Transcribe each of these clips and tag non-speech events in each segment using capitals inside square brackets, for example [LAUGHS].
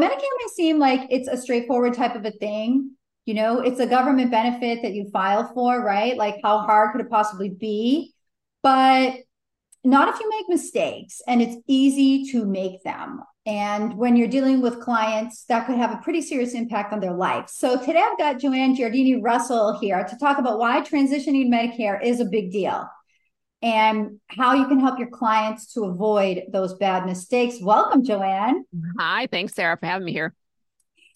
Medicare may seem like it's a straightforward type of a thing. You know, it's a government benefit that you file for, right? Like, how hard could it possibly be? But not if you make mistakes, and it's easy to make them. And when you're dealing with clients, that could have a pretty serious impact on their life. So today I've got Joanne Giardini Russell here to talk about why transitioning Medicare is a big deal and how you can help your clients to avoid those bad mistakes. Welcome, Joanne. Hi, thanks, Sara, for having me here.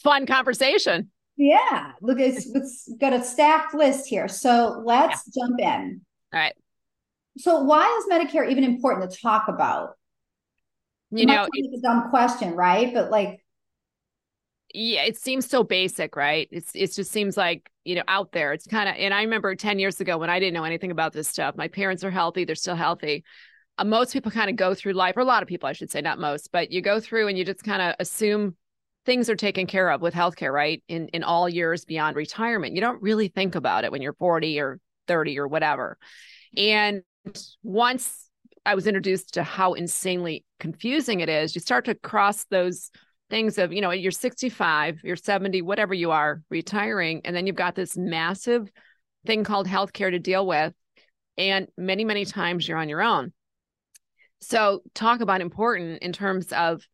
Fun conversation. Yeah, look, it's, [LAUGHS] it's got a stacked list here. So let's yeah. jump in. All right. So, why is Medicare even important to talk about? You know, it's a dumb question, right? But like, yeah, it seems so basic, right? It's it just seems like you know out there. It's kind of, and I remember ten years ago when I didn't know anything about this stuff. My parents are healthy; they're still healthy. Uh, most people kind of go through life, or a lot of people, I should say, not most, but you go through and you just kind of assume things are taken care of with healthcare, right? In in all years beyond retirement, you don't really think about it when you're forty or thirty or whatever. And once I was introduced to how insanely confusing it is, you start to cross those things of, you know, you're 65, you're 70, whatever you are, retiring, and then you've got this massive thing called healthcare to deal with. And many, many times you're on your own. So, talk about important in terms of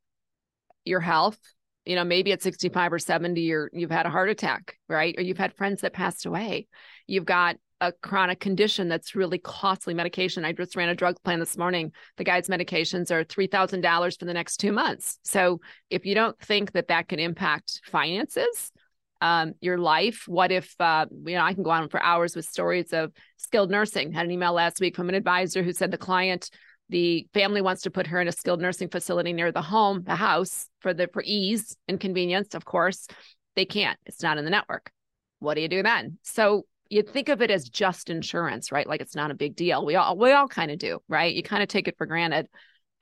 your health. You know, maybe at 65 or 70, you're you've had a heart attack, right? Or you've had friends that passed away. You've got a chronic condition that's really costly medication. I just ran a drug plan this morning. The guy's medications are $3,000 for the next two months. So if you don't think that that can impact finances, um, your life, what if, uh, you know, I can go on for hours with stories of skilled nursing. Had an email last week from an advisor who said the client, the family wants to put her in a skilled nursing facility near the home, the house for the, for ease and convenience. Of course, they can't, it's not in the network. What do you do then? So you think of it as just insurance, right? Like it's not a big deal. We all we all kind of do, right? You kind of take it for granted.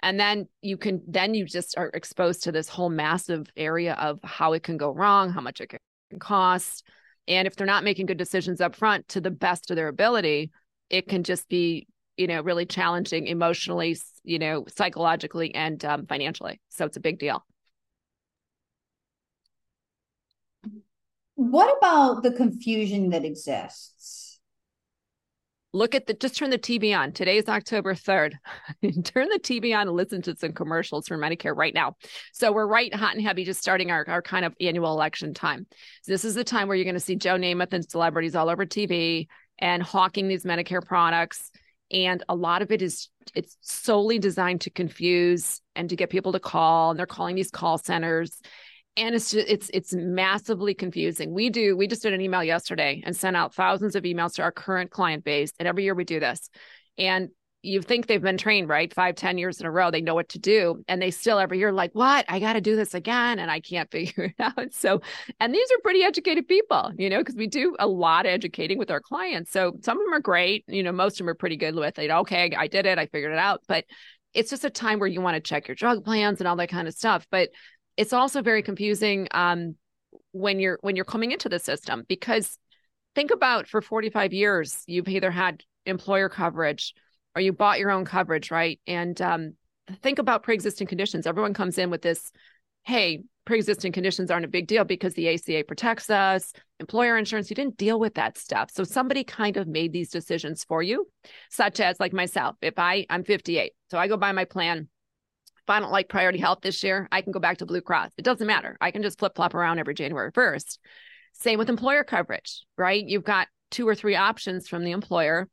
And then you can then you just are exposed to this whole massive area of how it can go wrong, how much it can cost. And if they're not making good decisions up front to the best of their ability, it can just be, you know, really challenging emotionally, you know, psychologically and um, financially. So it's a big deal. What about the confusion that exists? Look at the just turn the TV on. Today is October 3rd. [LAUGHS] turn the TV on and listen to some commercials for Medicare right now. So we're right hot and heavy, just starting our, our kind of annual election time. So this is the time where you're going to see Joe Namath and celebrities all over TV and hawking these Medicare products. And a lot of it is it's solely designed to confuse and to get people to call. And they're calling these call centers and it's just, it's it's massively confusing. We do we just did an email yesterday and sent out thousands of emails to our current client base, and every year we do this. And you think they've been trained right? Five ten years in a row they know what to do and they still every year like what? I got to do this again and i can't [LAUGHS] figure it out. So and these are pretty educated people you know because we do a lot of educating with our clients. So some of them are great you know most of them are pretty good with it. Okay i did it i figured it out. But it's just a time where you want to check your drug plans and all that kind of stuff. But it's also very confusing um, when you're when you're coming into the system because think about for 45 years you've either had employer coverage or you bought your own coverage right? And um, think about pre-existing conditions. Everyone comes in with this hey pre-existing conditions aren't a big deal because the aca protects us employer insurance. You didn't deal with that stuff. So somebody kind of made these decisions for you such as like myself if i i'm 58 so i go buy my plan if I don't like priority health this year, I can go back to Blue Cross. It doesn't matter. I can just flip flop around every January 1st. Same with employer coverage, right? You've got two or three options from the employer.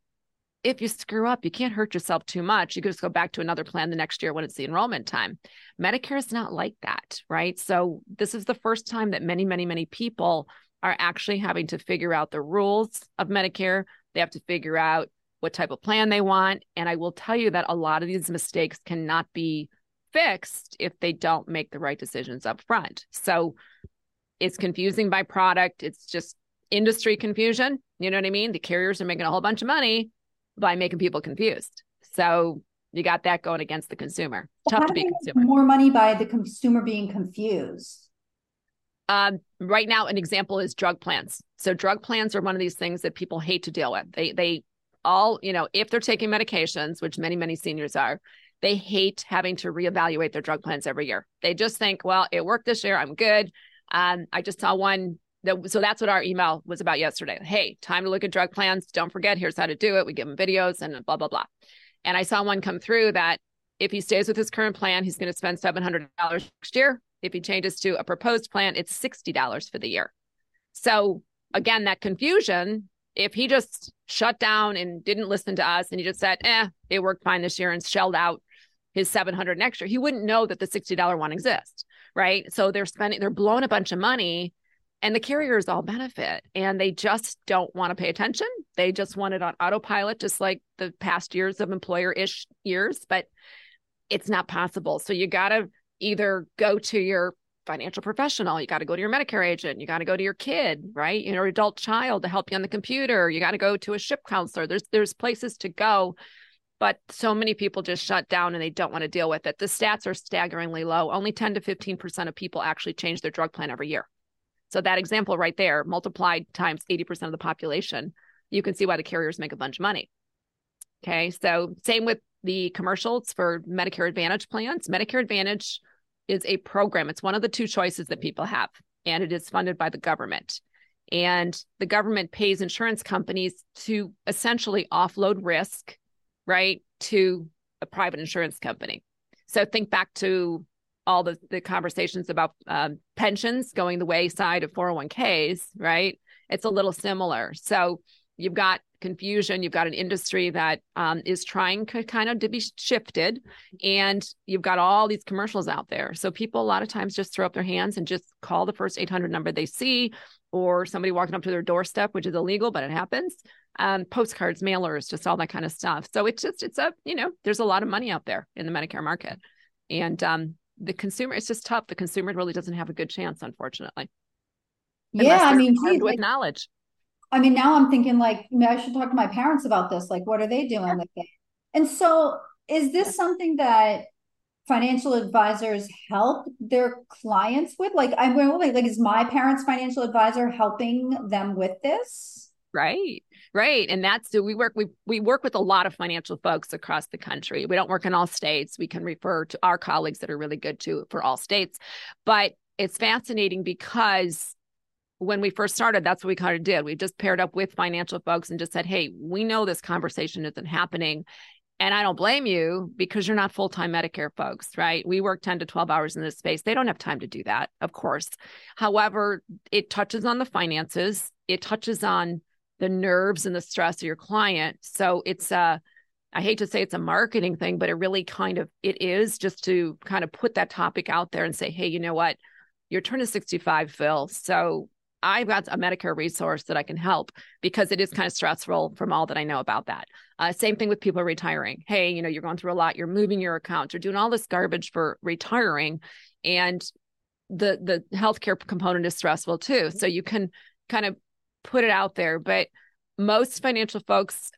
If you screw up, you can't hurt yourself too much. You can just go back to another plan the next year when it's the enrollment time. Medicare is not like that, right? So, this is the first time that many, many, many people are actually having to figure out the rules of Medicare. They have to figure out what type of plan they want. And I will tell you that a lot of these mistakes cannot be fixed if they don't make the right decisions up front. So it's confusing by product. It's just industry confusion. You know what I mean? The carriers are making a whole bunch of money by making people confused. So you got that going against the consumer. Well, Tough to be consumer. More money by the consumer being confused. Um, right now, an example is drug plans. So drug plans are one of these things that people hate to deal with. They they all, you know, if they're taking medications, which many, many seniors are, they hate having to reevaluate their drug plans every year. They just think, well, it worked this year. I'm good. Um, I just saw one that, so that's what our email was about yesterday. Hey, time to look at drug plans. Don't forget, here's how to do it. We give them videos and blah, blah, blah. And I saw one come through that if he stays with his current plan, he's going to spend $700 next year. If he changes to a proposed plan, it's $60 for the year. So again, that confusion, if he just shut down and didn't listen to us and he just said, eh, it worked fine this year and shelled out his 700 next year, he wouldn't know that the $60 one exists. Right. So they're spending, they're blowing a bunch of money and the carriers all benefit and they just don't want to pay attention. They just want it on autopilot, just like the past years of employer ish years, but it's not possible. So you got to either go to your financial professional, you got to go to your Medicare agent, you got to go to your kid, right? Your adult child to help you on the computer. You got to go to a ship counselor. There's there's places to go but so many people just shut down and they don't want to deal with it. The stats are staggeringly low. Only 10 to 15% of people actually change their drug plan every year. So that example right there, multiplied times 80% of the population, you can see why the carriers make a bunch of money. Okay. So same with the commercials for Medicare Advantage plans. Medicare Advantage is a program. It's one of the two choices that people have, and it is funded by the government. And the government pays insurance companies to essentially offload risk, right, to a private insurance company. So think back to all the, the conversations about um, pensions going the wayside of 401ks, right? It's a little similar. So you've got confusion, you've got an industry that um, is trying to kind of to be shifted, and you've got all these commercials out there. So people a lot of times just throw up their hands and just call the first 800 number they see, or somebody walking up to their doorstep, which is illegal, but it happens. Um, postcards, mailers, just all that kind of stuff. So it's just it's a you know there's a lot of money out there in the Medicare market, and um, the consumer it's just tough. The consumer really doesn't have a good chance unfortunately. Yeah i mean geez, with like, knowledge. I mean now i'm thinking like maybe i should talk to my parents about this. Like what are they doing? Yeah. with it and so is this something that financial advisors help their clients with like i'm like, like is my parents financial advisor helping them with this right Right. And that's we work we we work with a lot of financial folks across the country. We don't work in all states. We can refer to our colleagues that are really good too for all states. But it's fascinating because when we first started, that's what we kind of did. We just paired up with financial folks and just said, hey, we know this conversation isn't happening. And I don't blame you because you're not full time Medicare folks, right? We work 10 to 12 hours in this space. They don't have time to do that, of course. However, it touches on the finances, it touches on the nerves and the stress of your client. So it's a I hate to say it's a marketing thing, but it really kind of it is just to kind of put that topic out there and say, hey, you know what? You're turning 65, Phil. So I've got a Medicare resource that I can help because it is kind of stressful from all that I know about that. Uh, same thing with people retiring. Hey, you know, you're going through a lot. You're moving your account. You're doing all this garbage for retiring, and the the healthcare component is stressful too. So you can kind of put it out there, but most financial folks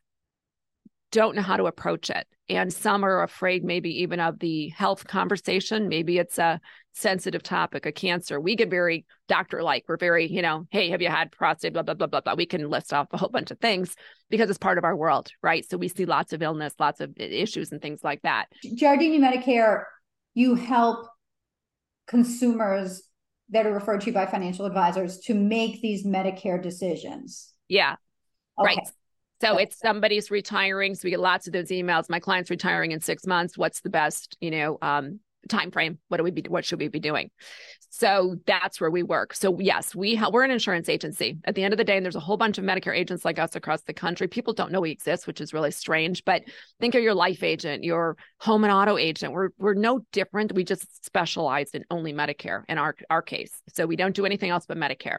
don't know how to approach it. And some are afraid, maybe even of the health conversation. Maybe it's a sensitive topic, a cancer. We get very doctor like. We're very, you know, hey, have you had prostate? Blah, blah, blah, blah, blah. We can list off a whole bunch of things because it's part of our world, right? So we see lots of illness, lots of issues, and things like that. Giardini Medicare, you help consumers that are referred to by financial advisors to make these Medicare decisions. Yeah. Okay. Right. So okay. it's somebody's retiring. So we get lots of those emails. My client's retiring in six months. What's the best, you know, um, time frame what do we be what should we be doing? So that's where we work. So yes we ha- we're an insurance agency. At the end of the day and there's a whole bunch of medicare agents like us across the country. People don't know we exist which is really strange but think of your life agent your home and auto agent. We're we're no different. We just specialize in only medicare in our our case. So we don't do anything else but medicare.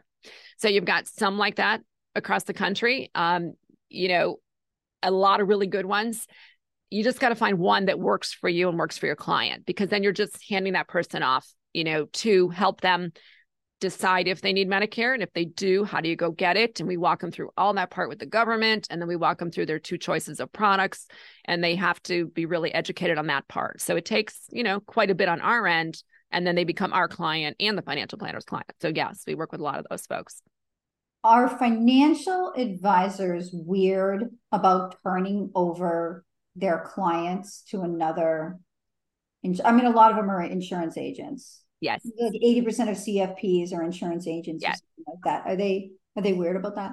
So you've got some like that across the country. Um you know a lot of really good ones you just got to find one that works for you and works for your client because then you're just handing that person off, you know, to help them decide if they need Medicare. And if they do, how do you go get it? And we walk them through all that part with the government. And then we walk them through their two choices of products. And they have to be really educated on that part. So it takes, you know, quite a bit on our end. And then they become our client and the financial planner's client. So, yes, we work with a lot of those folks. Are financial advisors weird about turning over their clients to another I mean, a lot of them are insurance agents. Yes. Like 80% of CFPs are insurance agents yes. like that. Are they are they weird about that?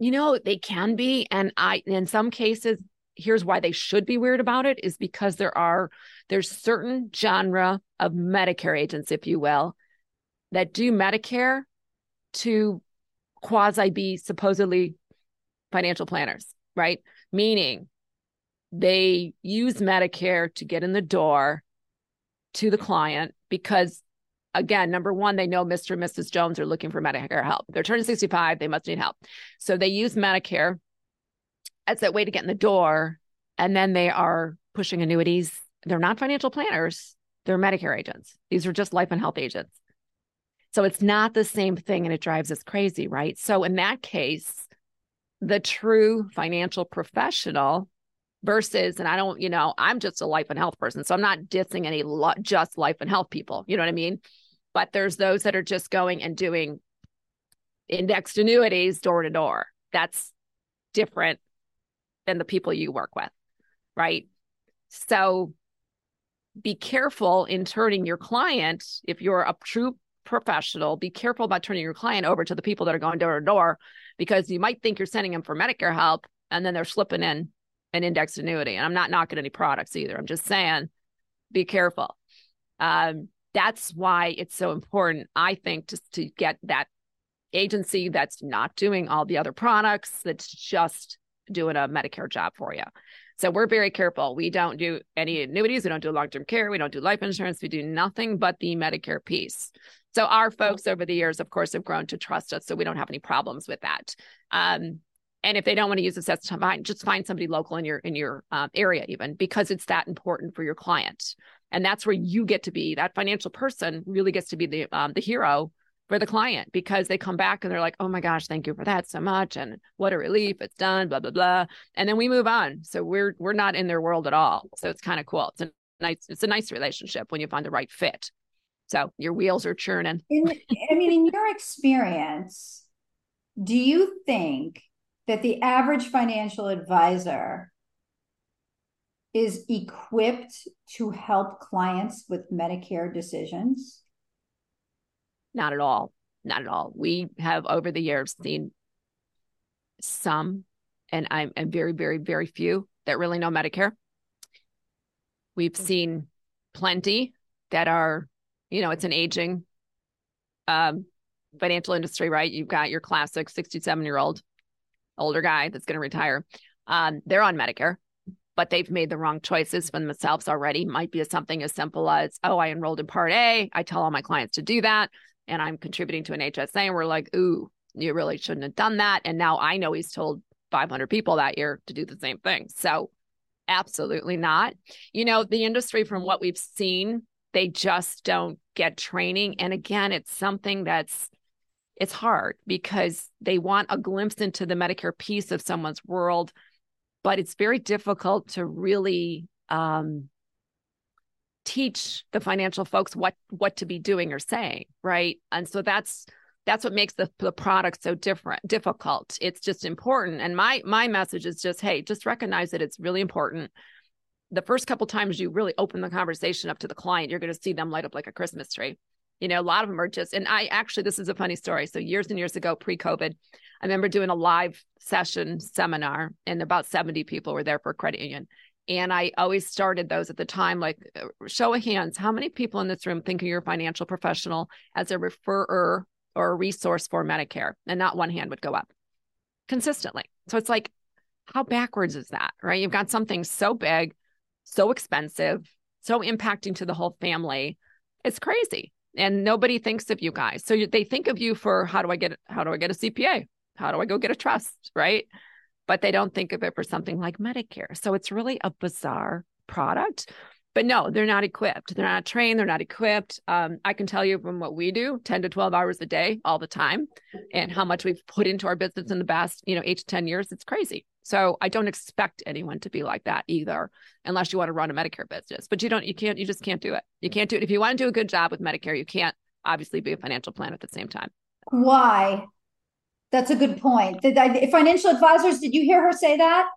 You know, they can be. And I in some cases, here's why they should be weird about it is because there are there's certain genre of Medicare agents, if you will, that do Medicare to quasi be supposedly financial planners, right? Meaning they use Medicare to get in the door to the client because again, number one, they know Mr. and Mrs. Jones are looking for Medicare help. They're turning 65, they must need help. So they use Medicare as that way to get in the door. And then they are pushing annuities. They're not financial planners, they're Medicare agents. These are just life and health agents. So it's not the same thing and it drives us crazy, right? So in that case, the true financial professional versus and i don't you know i'm just a life and health person so i'm not dissing any lo- just life and health people you know what i mean? But there's those that are just going and doing indexed annuities door to door. That's different than the people you work with right? So be careful in turning your client if you're a true professional be careful about turning your client over to the people that are going door to door because you might think you're sending them for medicare help and then they're slipping in an indexed annuity. And I'm not knocking any products either. I'm just saying be careful. Um, that's why it's so important, I think, just to get that agency that's not doing all the other products, that's just doing a Medicare job for you. So we're very careful. We don't do any annuities. We don't do long term care. We don't do life insurance. We do nothing but the Medicare piece. So our folks over the years, of course, have grown to trust us. So we don't have any problems with that. Um, and if they don't want to use this, that's fine. Just find somebody local in your in your uh, area, even because it's that important for your client. And that's where you get to be that financial person. Really gets to be the um, the hero for the client because they come back and they're like, "Oh my gosh, thank you for that so much," and what a relief it's done. Blah blah blah, and then we move on. So we're we're not in their world at all. So it's kind of cool. It's a nice it's a nice relationship when you find the right fit. So your wheels are churning. In, I mean, in your experience, do you think that the average financial advisor is equipped to help clients with Medicare decisions? Not at all. Not at all. We have over the years seen some, and I'm and very, very, very few that really know Medicare. We've seen plenty that are, you know, it's an aging um, financial industry, right? You've got your classic 67 year old older guy that's going to retire. Um, they're on Medicare, but they've made the wrong choices for themselves already. Might be something as simple as, oh, I enrolled in Part A. I tell all my clients to do that, and I'm contributing to an HSA. And we're like, ooh, you really shouldn't have done that. And now I know he's told 500 people that year to do the same thing. So, absolutely not. You know, the industry, from what we've seen, they just don't get training. And again, it's something that's it's hard because they want a glimpse into the Medicare piece of someone's world, but it's very difficult to really um, teach the financial folks what what to be doing or saying, right? And so that's that's what makes the, the product so different difficult. It's just important. And my my message is just hey just recognize that it's really important. The first couple times you really open the conversation up to the client you're going to see them light up like a christmas tree you know, a lot of them are just, and I actually, this is a funny story. So years and years ago, pre COVID, I remember doing a live session seminar and about 70 people were there for credit union. And I always started those at the time, like uh, show of hands, how many people in this room think you're a financial professional as a referrer or a resource for Medicare? And not one hand would go up consistently. So it's like, how backwards is that? Right. You've got something so big, so expensive, so impacting to the whole family. It's crazy and nobody thinks of you guys. So they think of you for how do I get how do I get a CPA? How do I go get a trust, right? But they don't think of it for something like Medicare. So it's really a bizarre product. But no, they're not equipped. They're not trained. They're not equipped. Um, I can tell you from what we do, 10 to 12 hours a day, all the time, and how much we've put into our business in the past, you know, eight to 10 years. It's crazy. So I don't expect anyone to be like that either, unless you want to run a Medicare business. But you don't, you can't, you just can't do it. You can't do it. If you want to do a good job with Medicare, you can't obviously be a financial plan at the same time. Why? That's a good point. Did I, financial advisors, did you hear her say that?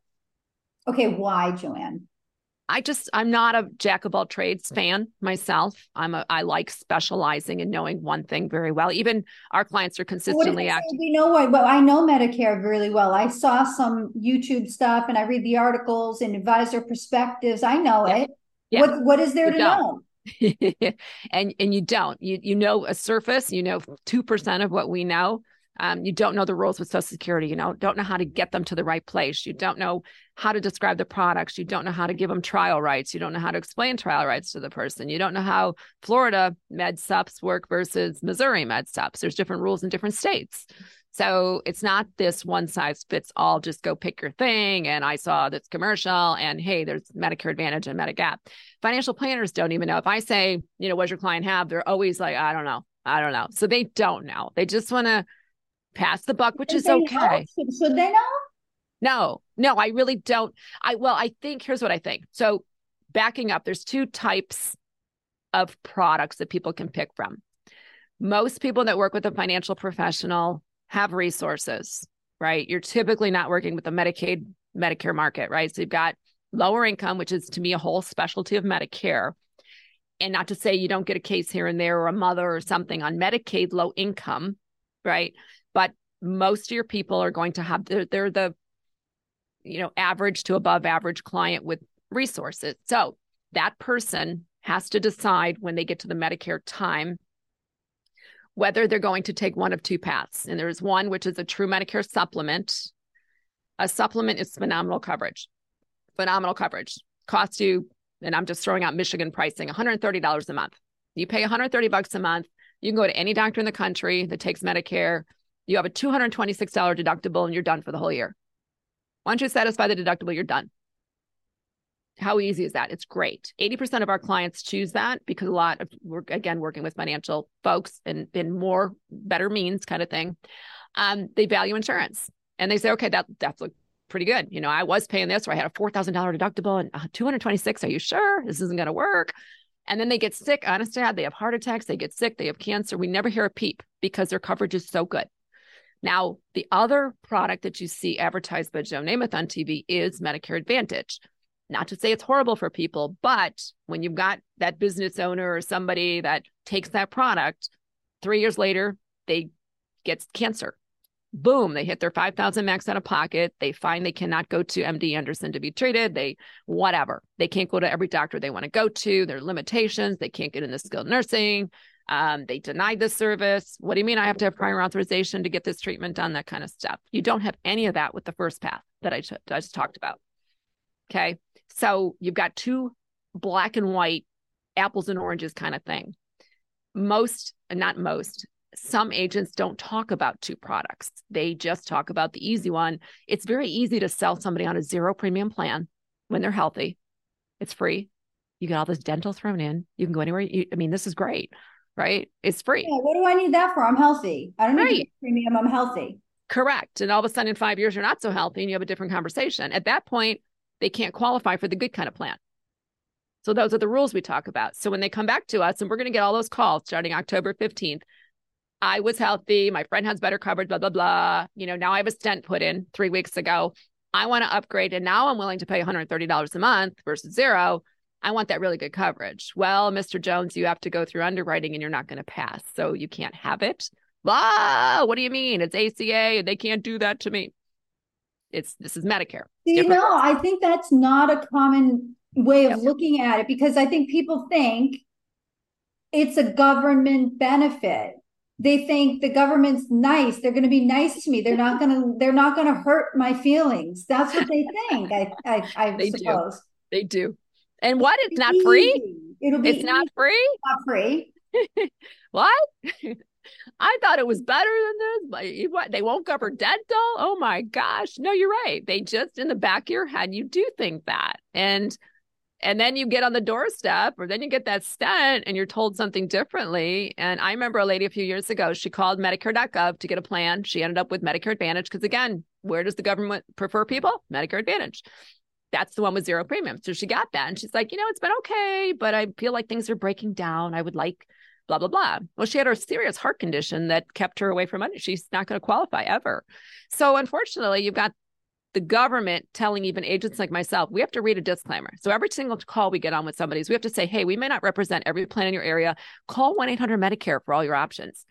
Okay, why, Joanne? I just I'm not a jack of all trades fan myself. I'm a I like specializing and knowing one thing very well. Even our clients are consistently active. We know what well, I know Medicare really well. I saw some YouTube stuff and I read the articles and advisor perspectives. I know yeah. it. Yeah. What what is there you to don't. know? [LAUGHS] and and you don't. You you know a surface, you know 2% of what we know um, you don't know the rules with Social Security. You know, don't know how to get them to the right place. You don't know how to describe the products. You don't know how to give them trial rights. You don't know how to explain trial rights to the person. You don't know how Florida med sups work versus Missouri med sups. There's different rules in different states. So it's not this one size fits all, just go pick your thing. And I saw this commercial and hey, there's Medicare Advantage and Medigap. Financial planners don't even know. If I say, you know, what does your client have? They're always like, I don't know. I don't know. So they don't know. They just want to pass the buck, which is okay. Should, should they know? No, no, I really don't. I well, I think here's what I think. So backing up, there's two types of products that people can pick from. Most people that work with a financial professional have resources, right? You're typically not working with the Medicaid, Medicare market, right? So you've got lower income, which is to me a whole specialty of Medicare. And not to say you don't get a case here and there or a mother or something on Medicaid low income, right? But most of your people are going to have they're, they're the you know average to above average client with resources. So that person has to decide when they get to the medicare time whether they're going to take one of two paths. And there's one which is a true medicare supplement. A supplement is phenomenal coverage phenomenal coverage. Costs you and i'm just throwing out michigan pricing $130 a month. You pay 130 bucks a month. You can go to any doctor in the country that takes medicare you have a $226 deductible and you're done for the whole year. Once you satisfy the deductible, you're done. How easy is that? It's great. 80% of our clients choose that because a lot of we're again working with financial folks and in more better means kind of thing. Um, they value insurance and they say, okay, that that's pretty good. You know, I was paying this, or I had a four thousand dollar deductible and uh, 226. Are you sure this isn't going to work? And then they get sick. Honest to God, they have heart attacks. They get sick. They have cancer. We never hear a peep because their coverage is so good. Now, the other product that you see advertised by Joe Namath on TV is Medicare Advantage. Not to say it's horrible for people, but when you've got that business owner or somebody that takes that product, three years later, they get cancer. Boom, they hit their 5,000 max out of pocket. They find they cannot go to MD Anderson to be treated. They, whatever, they can't go to every doctor they want to go to. There are limitations. They can't get into skilled nursing. Um, they denied the service. What do you mean I have to have prior authorization to get this treatment done? That kind of stuff. You don't have any of that with the first path that I, t- I just talked about. Okay. So you've got two black and white apples and oranges kind of thing. Most, not most, some agents don't talk about two products. They just talk about the easy one. It's very easy to sell somebody on a zero premium plan when they're healthy. It's free. You get all this dental thrown in. You can go anywhere. You, I mean, this is great right? It's free. Yeah, what do I need that for? I'm healthy. I don't need premium. I'm healthy. Correct. And all of a sudden, in five years, you're not so healthy and you have a different conversation. At that point, they can't qualify for the good kind of plan. So those are the rules we talk about. So when they come back to us, and we're going to get all those calls starting October 15th. I was healthy. My friend has better coverage, blah, blah, blah. You know, now I have a stent put in three weeks ago. I want to upgrade and now I'm willing to pay $130 a month versus zero. I want that really good coverage. Well, Mr. Jones, you have to go through underwriting and you're not going to pass. So you can't have it. Blah. What do you mean? It's ACA. And they can't do that to me. It's this is Medicare. You know, I think that's not a common way of yep. looking at it because I think people think it's a government benefit. They think the government's nice. They're going to be nice to me. They're not going to. They're not going to hurt my feelings. That's what they think. I, I, I they suppose do. they do. And what? It's not free? It'll be It's easy. not free? [LAUGHS] Not free. [LAUGHS] what? [LAUGHS] I thought it was better than this, but they won't cover dental. Oh my gosh. No, you're right. They just in the back of your head, you do think that. And and then you get on the doorstep or then you get that stent and you're told something differently. And I remember a lady a few years ago, she called Medicare.gov to get a plan. She ended up with Medicare Advantage because again, where does the government prefer people? Medicare Advantage that's the one with zero premium. So she got that. And she's like, you know, it's been okay, but I feel like things are breaking down. I would like blah, blah, blah. Well, she had a serious heart condition that kept her away from money. She's not going to qualify ever. So unfortunately, you've got the government telling even agents like myself, we have to read a disclaimer. So every single call we get on with somebody is we have to say, hey, we may not represent every plan in your area. Call 1 800 Medicare for all your options.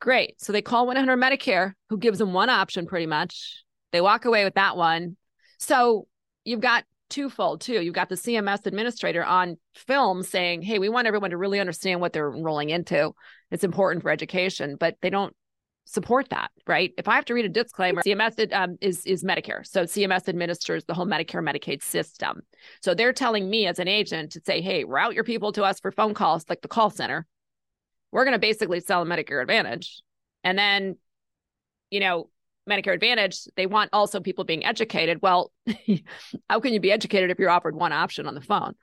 Great. So they call 1 800 Medicare, who gives them one option pretty much. They walk away with that one. So you've got twofold too. You've got the CMS administrator on film saying, hey, we want everyone to really understand what they're enrolling into. It's important for education, but they don't support that, right? If I have to read a disclaimer, CMS um, is is Medicare, so CMS administers the whole Medicare Medicaid system. So they're telling me as an agent to say, "Hey, route your people to us for phone calls, like the call center. We're going to basically sell a Medicare Advantage, and then, you know, Medicare Advantage, they want also people being educated. Well, [LAUGHS] how can you be educated if you're offered one option on the phone?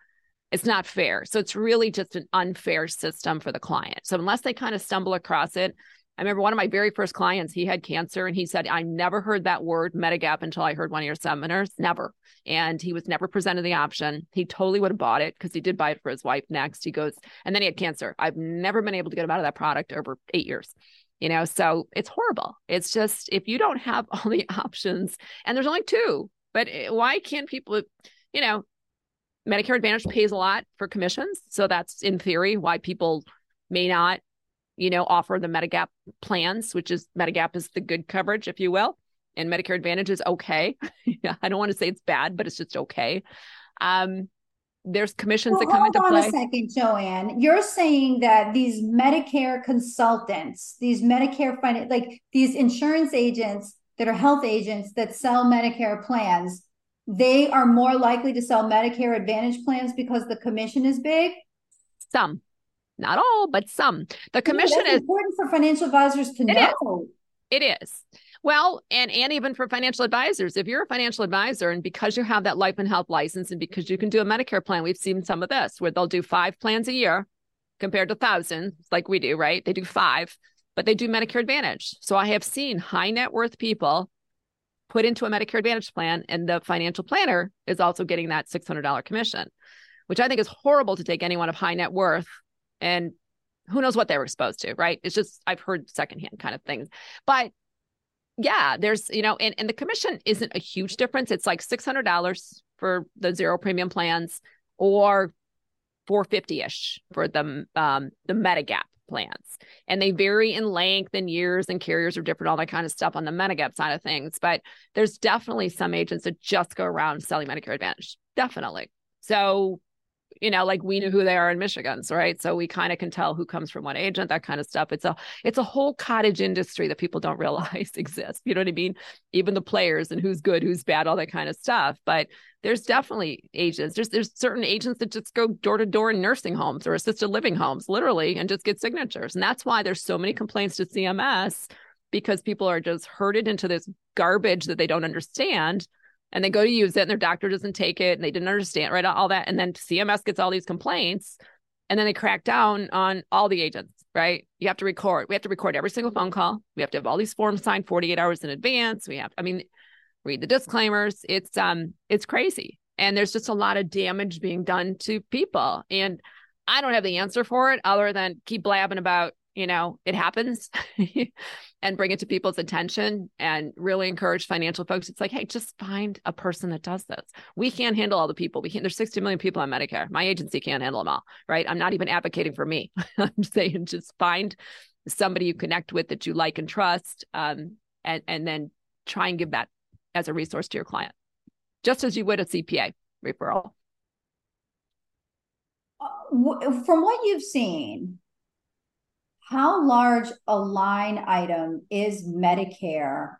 It's not fair. So it's really just an unfair system for the client. So unless they kind of stumble across it, I remember one of my very first clients, he had cancer and he said, I never heard that word Medigap until I heard one of your seminars. Never. And he was never presented the option. He totally would have bought it because he did buy it for his wife next. He goes, and then he had cancer. I've never been able to get him out of that product over eight years. You know, so it's horrible. It's just if you don't have [LAUGHS] all the options, and there's only two, but eh, why can't people, you know, Medicare Advantage pays a lot for commissions. So that's in theory why people may not you know, offer the Medigap plans, which is Medigap is the good coverage, if you will, and Medicare Advantage is okay. [LAUGHS] I don't want to say it's bad, but it's just okay. Um, there's commissions well, that come into play. Hold on a second, Joanne. You're saying that these Medicare consultants, these Medicare like these insurance agents that are health agents that sell Medicare plans, they are more likely to sell Medicare Advantage plans because the commission is big. Some not all, but some. The commission yeah, is important for financial advisors to it know. Is. It is. Well, and and even for financial advisors, if you're a financial advisor and because you have that life and health license and because you can do a Medicare plan, we've seen some of this where they'll do five plans a year compared to thousands like we do, right? They do five, but they do Medicare Advantage. So I have seen high net worth people put into a Medicare Advantage plan and the financial planner is also getting that $600 commission, which I think is horrible to take anyone of high net worth and who knows what they were exposed to, right? It's just I've heard secondhand kind of things. But yeah, there's, you know, and, and the commission isn't a huge difference. It's like $600 for the zero premium plans or 450-ish for the um the Medigap plans. And they vary in length and years and carriers are different, all that kind of stuff on the Medigap side of things. But there's definitely some agents that just go around selling Medicare Advantage. Definitely. So you know like we know who they are in michigan's right? So we kind of can tell who comes from what agent that kind of stuff. It's a it's a whole cottage industry that people don't [LAUGHS] realize exists you know what i mean? Even the players and who's good who's bad all that kind of stuff. But there's definitely agents. There's there's certain agents that just go door to door in nursing homes or assisted living homes literally and just get signatures. And that's why there's so many complaints to cms because people are just herded into this garbage that they don't understand and they go to use it and their doctor doesn't take it and they didn't understand right all that. And then cms gets all these complaints and then they crack down on all the agents right? You have to record we have to record every single phone call. We have to have all these forms signed 48 hours in advance. We have i mean read the disclaimers. It's um it's crazy. And there's just a lot of damage being done to people. And i don't have the answer for it other than keep blabbing about you know it happens [LAUGHS] and bring it to people's attention and really encourage financial folks. It's like hey just find a person that does this. We can't handle all the people. We can't there's 60 million people on medicare. My agency can't handle them all right? I'm not even advocating for me. [LAUGHS] I'm saying just find somebody you connect with that you like and trust um, and and then try and give that as a resource to your client just as you would a cpa referral. Uh, from what you've seen how large a line item is Medicare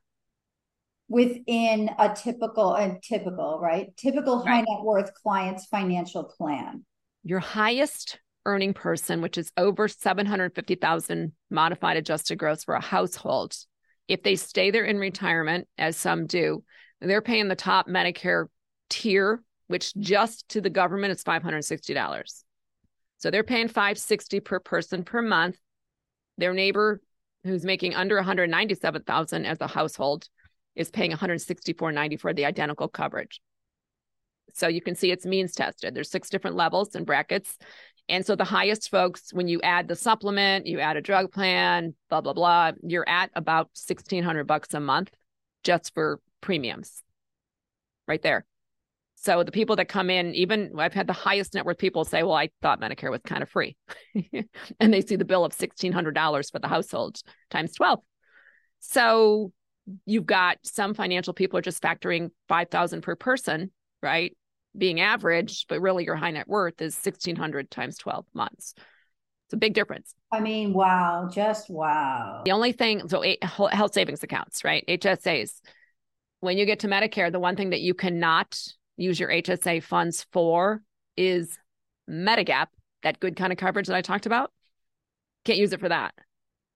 within a typical and typical, right? Typical right. high net worth client's financial plan. Your highest earning person, which is over 750,000 modified adjusted gross for a household, if they stay there in retirement, as some do, they're paying the top Medicare tier, which just to the government is $560. So they're paying 560 per person per month. Their neighbor who's making under 197,000 as a household is paying 164.90 for the identical coverage. So you can see it's means tested. There's six different levels and brackets. And so the highest folks, when you add the supplement, you add a drug plan, blah, blah, blah, you're at about 1600 bucks a month just for premiums. right there. So the people that come in, even I've had the highest net worth people say, "Well, I thought Medicare was kind of free," [LAUGHS] and they see the bill of sixteen hundred dollars for the household times twelve. So you've got some financial people are just factoring five thousand per person, right? Being average, but really your high net worth is sixteen hundred times twelve months. It's a big difference. I mean, wow, just wow. The only thing, so health savings accounts, right? HSAs. When you get to Medicare, the one thing that you cannot use your HSA funds for is Medigap, that good kind of coverage that I talked about. Can't use it for that.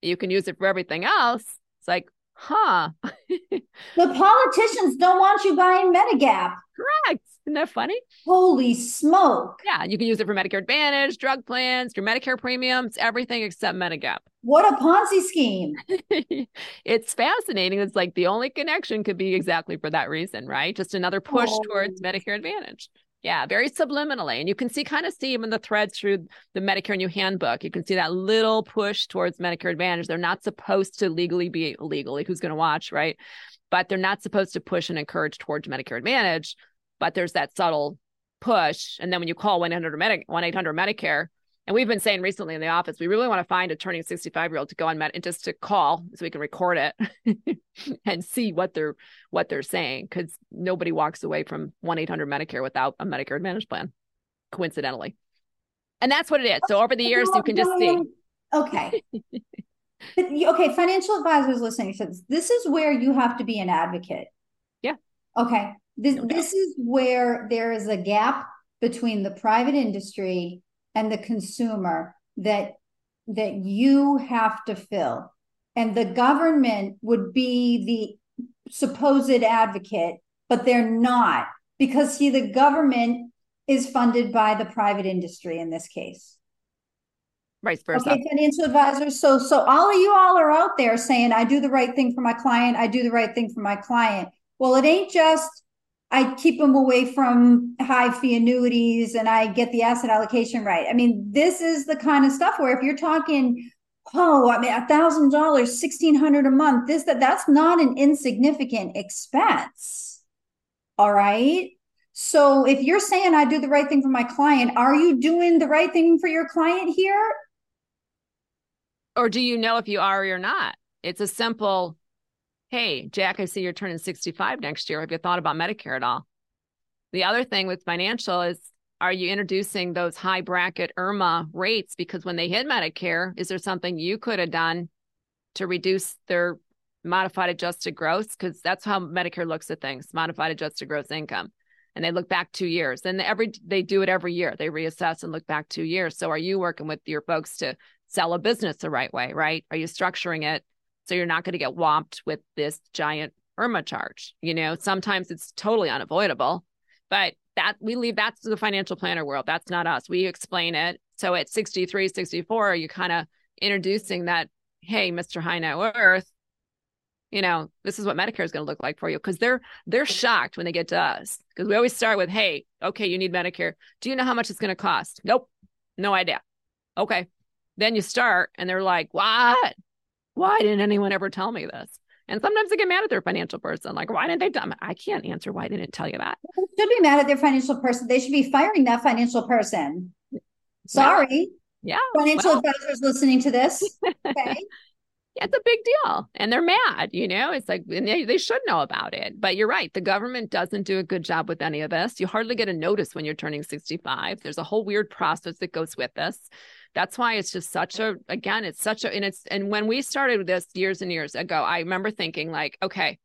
You can use it for everything else. It's like, huh. [LAUGHS] the politicians don't want you buying Medigap. Correct. Isn't that funny? Holy smoke. Yeah, you can use it for Medicare Advantage, drug plans, your Medicare premiums, everything except Medigap. What a Ponzi scheme. [LAUGHS] it's fascinating. It's like the only connection could be exactly for that reason, right? Just another push oh. towards Medicare Advantage. Yeah, very subliminally. And you can see kind of see even the threads through the Medicare & You Handbook. You can see that little push towards Medicare Advantage. They're not supposed to legally be legally, who's going to watch, right? But they're not supposed to push and encourage towards Medicare Advantage but there's that subtle push. And then when you call 1 800 Medicare, and we've been saying recently in the office, we really want to find a turning 65 year old to go on med and just to call so we can record it [LAUGHS] and see what they're what they're saying because nobody walks away from 1-800 Medicare without a Medicare Advantage plan, coincidentally. And that's what it is. So over the years, you can just see. Okay. [LAUGHS] okay, financial advisors listening to this, this is where you have to be an advocate. Yeah. Okay. This, no this is where there is a gap between the private industry and the consumer that that you have to fill. And the government would be the supposed advocate, but they're not because see the government is funded by the private industry in this case. Vice versa. Okay, financial advisors. So so all of you all are out there saying, I do the right thing for my client, I do the right thing for my client. Well, it ain't just I keep them away from high fee annuities and I get the asset allocation right. I mean, this is the kind of stuff where if you're talking, oh, I mean, a thousand dollars, sixteen hundred a month, this that that's not an insignificant expense. All right. So if you're saying I do the right thing for my client, are you doing the right thing for your client here? Or do you know if you are or you're not? It's a simple Hey, Jack, I see you're turning 65 next year. Have you thought about Medicare at all? The other thing with financial is are you introducing those high bracket IRMAA rates? Because when they hit Medicare, is there something you could have done to reduce their modified adjusted gross? Because that's how Medicare looks at things modified adjusted gross income. And they look back two years. And every they do it every year. They reassess and look back two years. So are you working with your folks to sell a business the right way, right? Are you structuring it so you're not going to get whopped with this giant IRMAA charge. You know, sometimes it's totally unavoidable, but that we leave that to the financial planner world. That's not us. We explain it. So at 63, 64, you kind of introducing that, hey, Mr. High Net Worth, you know, this is what Medicare is going to look like for you. Cause they're they're shocked when they get to us. Because we always start with, hey, okay, you need Medicare. Do you know how much it's going to cost? Nope. No idea. Okay. Then you start and they're like, what? Why didn't anyone ever tell me this? And sometimes they get mad at their financial person, like, why didn't they tell me? I can't answer why they didn't tell you that. They should be mad at their financial person. They should be firing that financial person. Sorry. Yeah. Financial well. advisors listening to this. [LAUGHS] Okay. yeah, it's a big deal. And they're mad, you know, it's like, they, they should know about it. But you're right. The government doesn't do a good job with any of this. You hardly get a notice when you're turning 65. There's a whole weird process that goes with this that's why it's just such a again it's such a and it's and when we started this years and years ago i remember thinking like okay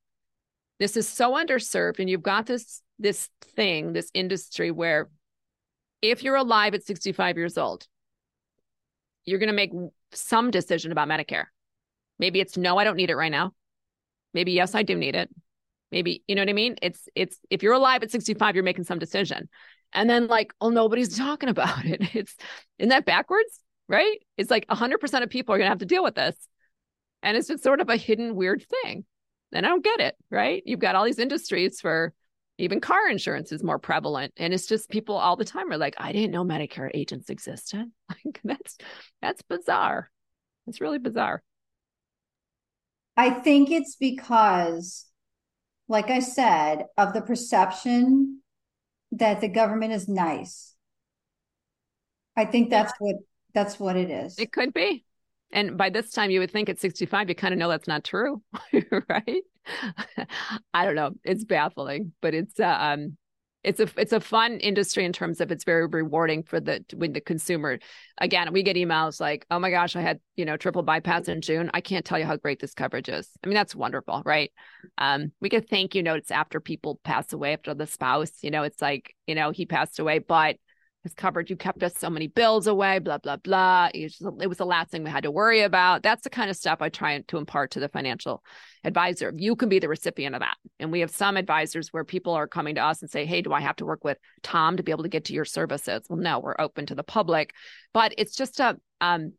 this is so underserved and you've got this this thing this industry where if you're alive at 65 years old you're going to make some decision about medicare. Maybe it's no i don't need it right now. Maybe yes i do need it. Maybe you know what i mean? It's it's if you're alive at 65 you're making some decision and then like oh nobody's [LAUGHS] talking about it it's isn't that backwards right? It's like 100% of people are going to have to deal with this. And it's just sort of a hidden weird thing. And I don't get it, right? You've got all these industries where even car insurance is more prevalent. And it's just people all the time are like, I didn't know Medicare agents existed. [LAUGHS] Like that's that's bizarre. It's really bizarre. I think it's because like I said, of the perception that the government is nice. I think that's what that's what it is. It could be. And by this time, you would think at 65, you kind of know that's not true, [LAUGHS] right? [LAUGHS] I don't know. It's baffling, but it's uh, um, it's a it's a fun industry in terms of it's very rewarding for the when the consumer. Again, we get emails like, "Oh my gosh, I had you know triple bypass in June. I can't tell you how great this coverage is." I mean, that's wonderful, right? Um, we get thank you notes after people pass away, after the spouse. You know, it's like you know he passed away, but his coverage. You kept us so many bills away, blah, blah, blah. It was, it was the last thing we had to worry about. That's the kind of stuff I try to impart to the financial advisor. You can be the recipient of that. And we have some advisors where people are coming to us and say, Hey, do I have to work with Tom to be able to get to your services? Well, no, we're open to the public, but it's just a, um,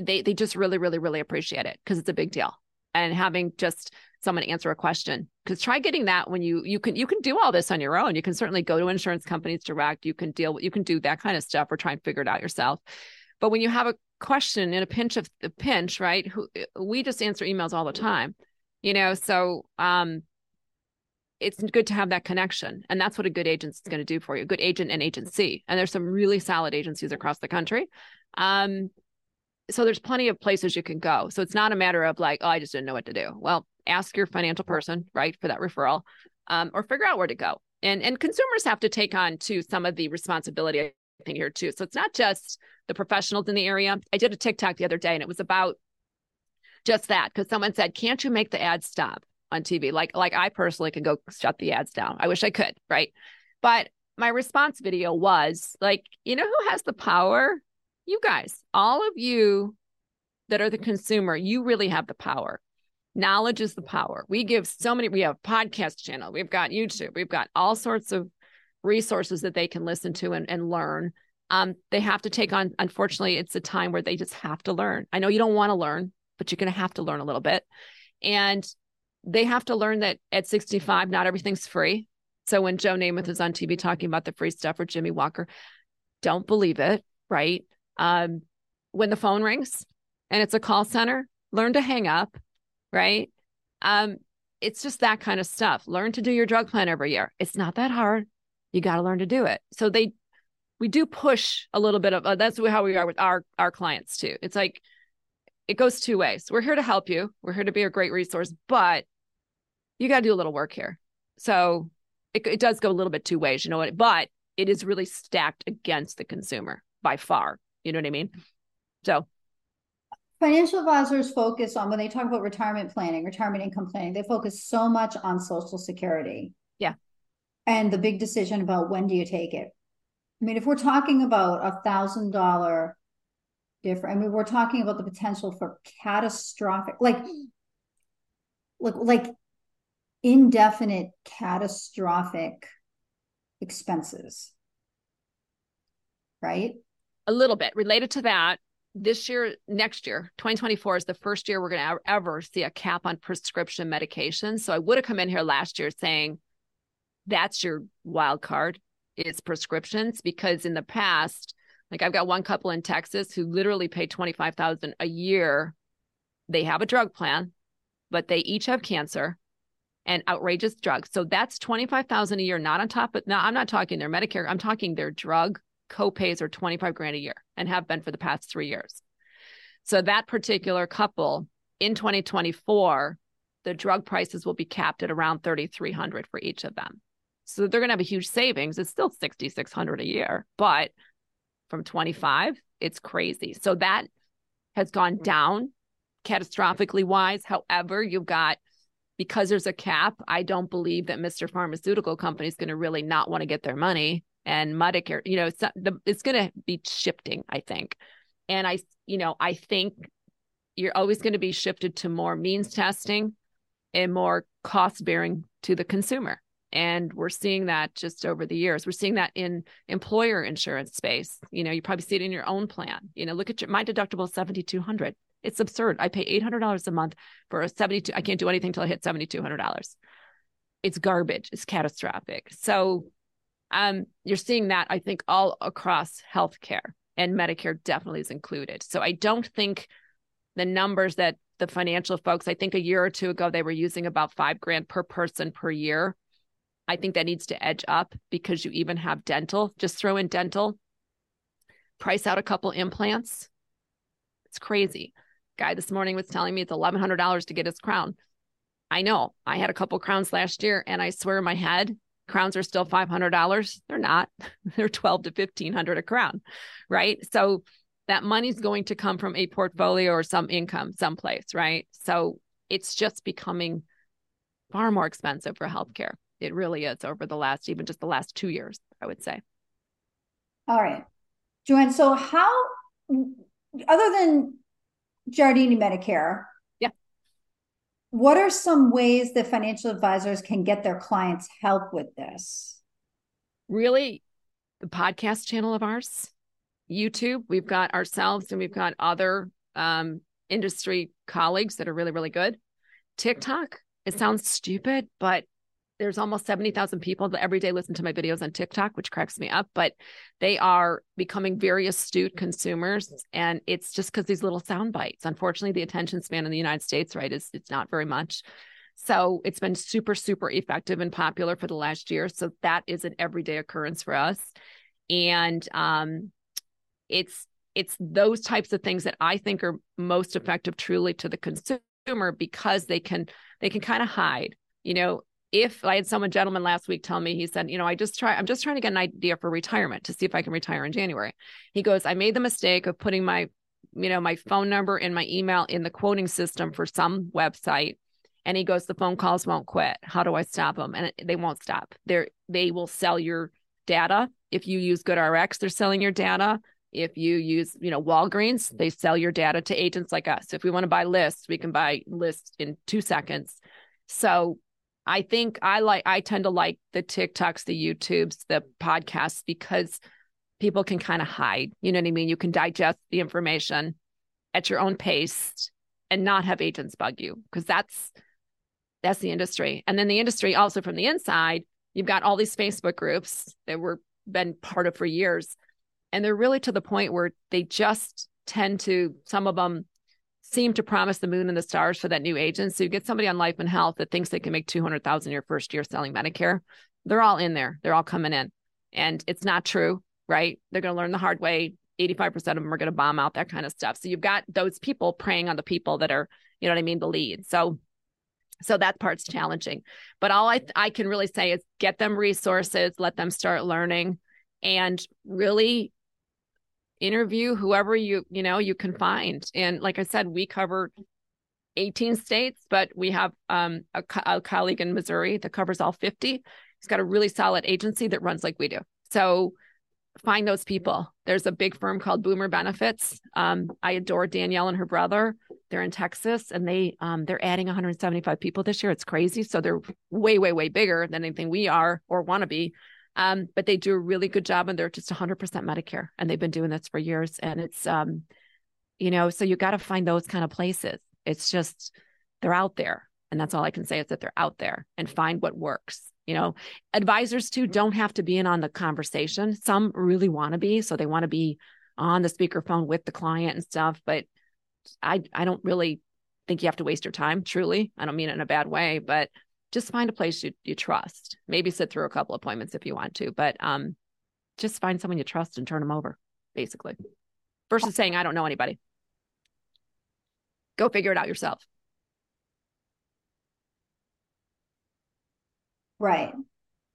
they, they just really, really, really appreciate it because it's a big deal. And having just someone answer a question. Because try getting that when you you can you can do all this on your own. You can certainly go to insurance companies direct. You can deal you can do that kind of stuff or try and figure it out yourself. But when you have a question in a pinch of the pinch right who we just answer emails all the time you know? So um it's good to have that connection and that's what a good agent is going to do for you a good agent and agency. And there's some really solid agencies across the country. Um so there's plenty of places you can go. So it's not a matter of like oh i just didn't know what to do. Well ask your financial person, right, for that referral, um, or figure out where to go. And and consumers have to take on to some of the responsibility I think here too. So it's not just the professionals in the area. I did a TikTok the other day, and it was about just that because someone said, "Can't you make the ads stop on TV?" Like like I personally can go shut the ads down. I wish I could, right? But my response video was like, you know who has the power? You guys, all of you that are the consumer, you really have the power knowledge is the power. We give so many, we have podcast channel, we've got YouTube, we've got all sorts of resources that they can listen to and, and learn. Um, they have to take on, unfortunately, it's a time where they just have to learn. I know you don't want to learn, but you're going to have to learn a little bit. And they have to learn that at 65, not everything's free. So when Joe Namath is on TV talking about the free stuff or Jimmie Walker, don't believe it, right? Um, when the phone rings and it's a call center, learn to hang up right? Um, it's just that kind of stuff. Learn to do your drug plan every year. It's not that hard. You got to learn to do it. So they, we do push a little bit of uh, that's how we are with our our clients too. It's like it goes two ways. We're here to help you. We're here to be a great resource, but you got to do a little work here. So it, it does go a little bit two ways, you know what? But it is really stacked against the consumer by far. You know what I mean? So financial advisors focus on when they talk about retirement planning, retirement income planning, they focus so much on social security. Yeah. And the big decision about when do you take it. I mean, if we're talking about a thousand dollar different, I mean, we're talking about the potential for catastrophic, like, like, like indefinite catastrophic expenses. Right? A little bit related to that this year, next year, 2024 is the first year we're going to ever see a cap on prescription medications. So I would have come in here last year saying that's your wild card is prescriptions because in the past, like I've got one couple in Texas who literally pay 25,000 a year. They have a drug plan, but they each have cancer and outrageous drugs. So that's 25,000 a year, not on top of, now I'm not talking their Medicare, I'm talking their drug copays are 25 grand a year and have been for the past three years. So that particular couple in 2024, the drug prices will be capped at around 3,300 for each of them. So they're going to have a huge savings. It's still 6,600 a year, but from 25, it's crazy. So that has gone mm. down catastrophically wise. However, you've got because there's a cap, I don't believe that Mr. Pharmaceutical Company is going to really not want to get their money and Medicare, you know, it's, it's going to be shifting, I think. And I, you know, I think you're always going to be shifted to more means testing and more cost bearing to the consumer. And we're seeing that just over the years. We're seeing that in employer insurance space. You know, you probably see it in your own plan. You know, look at your, my deductible 7,200. It's absurd. I pay $800 a month for a 72. I can't do anything till I hit $7,200. It's garbage. It's catastrophic. So um, you're seeing that, I think, all across healthcare, and Medicare definitely is included. So I don't think the numbers that the financial folks. I think a year or two ago they were using about five grand per person per year. I think that needs to edge up because you even have dental. Just throw in dental, price out a couple implants. It's crazy. Guy this morning was telling me it's eleven hundred dollars to get his crown. I know. I had a couple crowns last year, and I swear in my head, crowns are still five hundred dollars. They're not. [LAUGHS] They're twelve to fifteen hundred a crown, right? So that money's going to come from a portfolio or some income someplace, right? So it's just becoming far more expensive for healthcare. It really is over the last, even just the last two years, I would say. All right. Joanne, so how, other than Giardini Medicare, what are some ways that financial advisors can get their clients help with this? Really, the podcast channel of ours YouTube. We've got ourselves and we've got other um, industry colleagues that are really, really good. TikTok, it sounds stupid, but there's almost 70,000 people that every day listen to my videos on TikTok, which cracks me up, but they are becoming very astute consumers. And it's just because these little sound bites. Unfortunately, the attention span in the United States, right, is it's not very much. So it's been super, super effective and popular for the last year. So that is an everyday occurrence for us. And um, it's it's those types of things that I think are most effective truly to the consumer because they can they can kind of hide. You know, if I had someone gentleman last week tell me, he said, you know, I just try, I'm just trying to get an idea for retirement to see if I can retire in January. He goes, I made the mistake of putting my, you know, my phone number and my email in the quoting system for some website. And he goes, the phone calls won't quit. How do I stop them? And they won't stop. They're, they will sell your data. If you use GoodRx, they're selling your data. If you use, you know, Walgreens, they sell your data to agents like us. If we want to buy lists, we can buy lists in two seconds. So I think I like, I tend to like the TikToks, the YouTubes, the podcasts because people can kind of hide. You know what I mean? You can digest the information at your own pace and not have agents bug you because that's that's the industry. And then the industry also from the inside, you've got all these Facebook groups that were been part of for years and they're really to the point where they just tend to some of them seem to promise the moon and the stars for that new agent. So you get somebody on life and health that thinks they can make 200000 your first year selling medicare. They're all in there. They're all coming in. And it's not true right? They're going to learn the hard way. 85% of them are going to bomb out that kind of stuff. So you've got those people preying on the people that are you know what i mean the lead. So so that part's challenging. But all i i can really say is get them resources let them start learning and really interview whoever you you know you can find. And like i said we cover 18 states but we have um, a, a colleague in missouri that covers all 50 he's got a really solid agency that runs like we do. So find those people. There's a big firm called boomer benefits. Um, i adore danielle and her brother. They're in texas and they um, they're adding 175 people this year. It's crazy. So they're way way way bigger than anything we are or want to be um, but they do a really good job and they're just 100% Medicare and they've been doing this for years. And it's, um, you know, so you got to find those kind of places. It's just, they're out there. And that's all I can say is that they're out there and find what works. You know, advisors too don't have to be in on the conversation. Some really want to be. So they want to be on the speakerphone with the client and stuff. But I, I don't really think you have to waste your time, truly. I don't mean it in a bad way, but just find a place you, you trust. Maybe sit through a couple appointments if you want to, but um, just find someone you trust and turn them over, basically, versus saying, I don't know anybody. Go figure it out yourself. Right.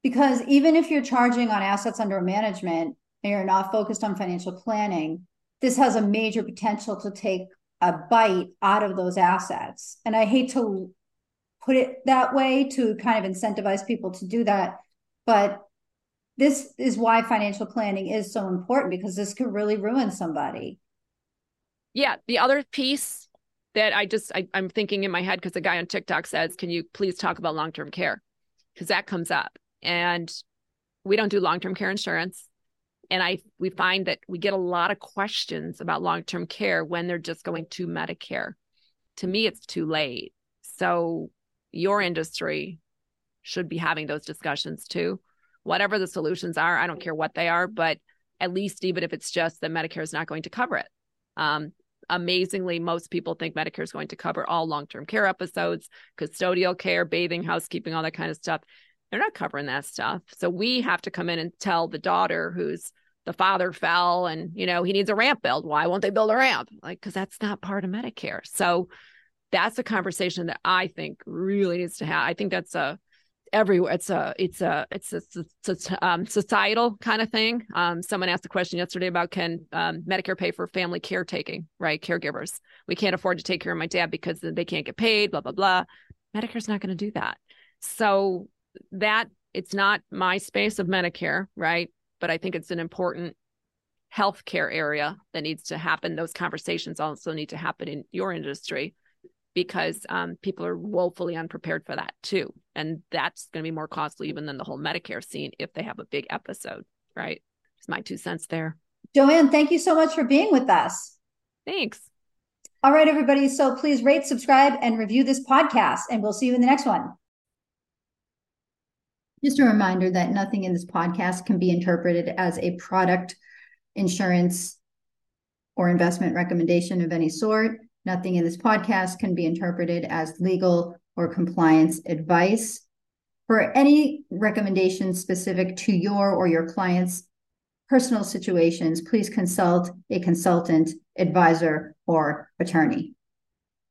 Because even if you're charging on assets under management and you're not focused on financial planning, this has a major potential to take a bite out of those assets. And I hate to put it that way to kind of incentivize people to do that. But this is why financial planning is so important because this could really ruin somebody. Yeah. The other piece that I just I, am thinking in my head because a guy on TikTok says, "Can you please talk about long term care?" Because that comes up, and we don't do long term care insurance, and I we find that we get a lot of questions about long term care when they're just going to Medicare. To me, it's too late. So your industry should be having those discussions too. Whatever the solutions are, I don't care what they are, but at least even if it's just that Medicare is not going to cover it. Um, amazingly, most people think Medicare is going to cover all long term care episodes, custodial care, bathing, housekeeping, all that kind of stuff. They're not covering that stuff. So we have to come in and tell the daughter who's the father fell and you know he needs a ramp built why won't they build a ramp like because that's not part of medicare so that's a conversation that i think really needs to have i think that's a everywhere. It's a it's a it's a, it's a um, societal kind of thing. Um, someone asked a question yesterday about can um, Medicare pay for family caretaking, right? Caregivers. We can't afford to take care of my dad because they can't get paid. Blah blah blah. Medicare's not going to do that. So that it's not my space of Medicare, right? But I think it's an important healthcare area that needs to happen. Those conversations also need to happen in your industry because um, people are woefully unprepared for that too. And that's going to be more costly even than the whole Medicare scene if they have a big episode, right? It's my two cents there. Joanne, thank you so much for being with us. Thanks. All right, everybody. So please rate, subscribe, and review this podcast, and we'll see you in the next one. Just a reminder that nothing in this podcast can be interpreted as a product, insurance, or investment recommendation of any sort. Nothing in this podcast can be interpreted as legal or compliance advice. For any recommendations specific to your or your client's personal situations, please consult a consultant, advisor, or attorney.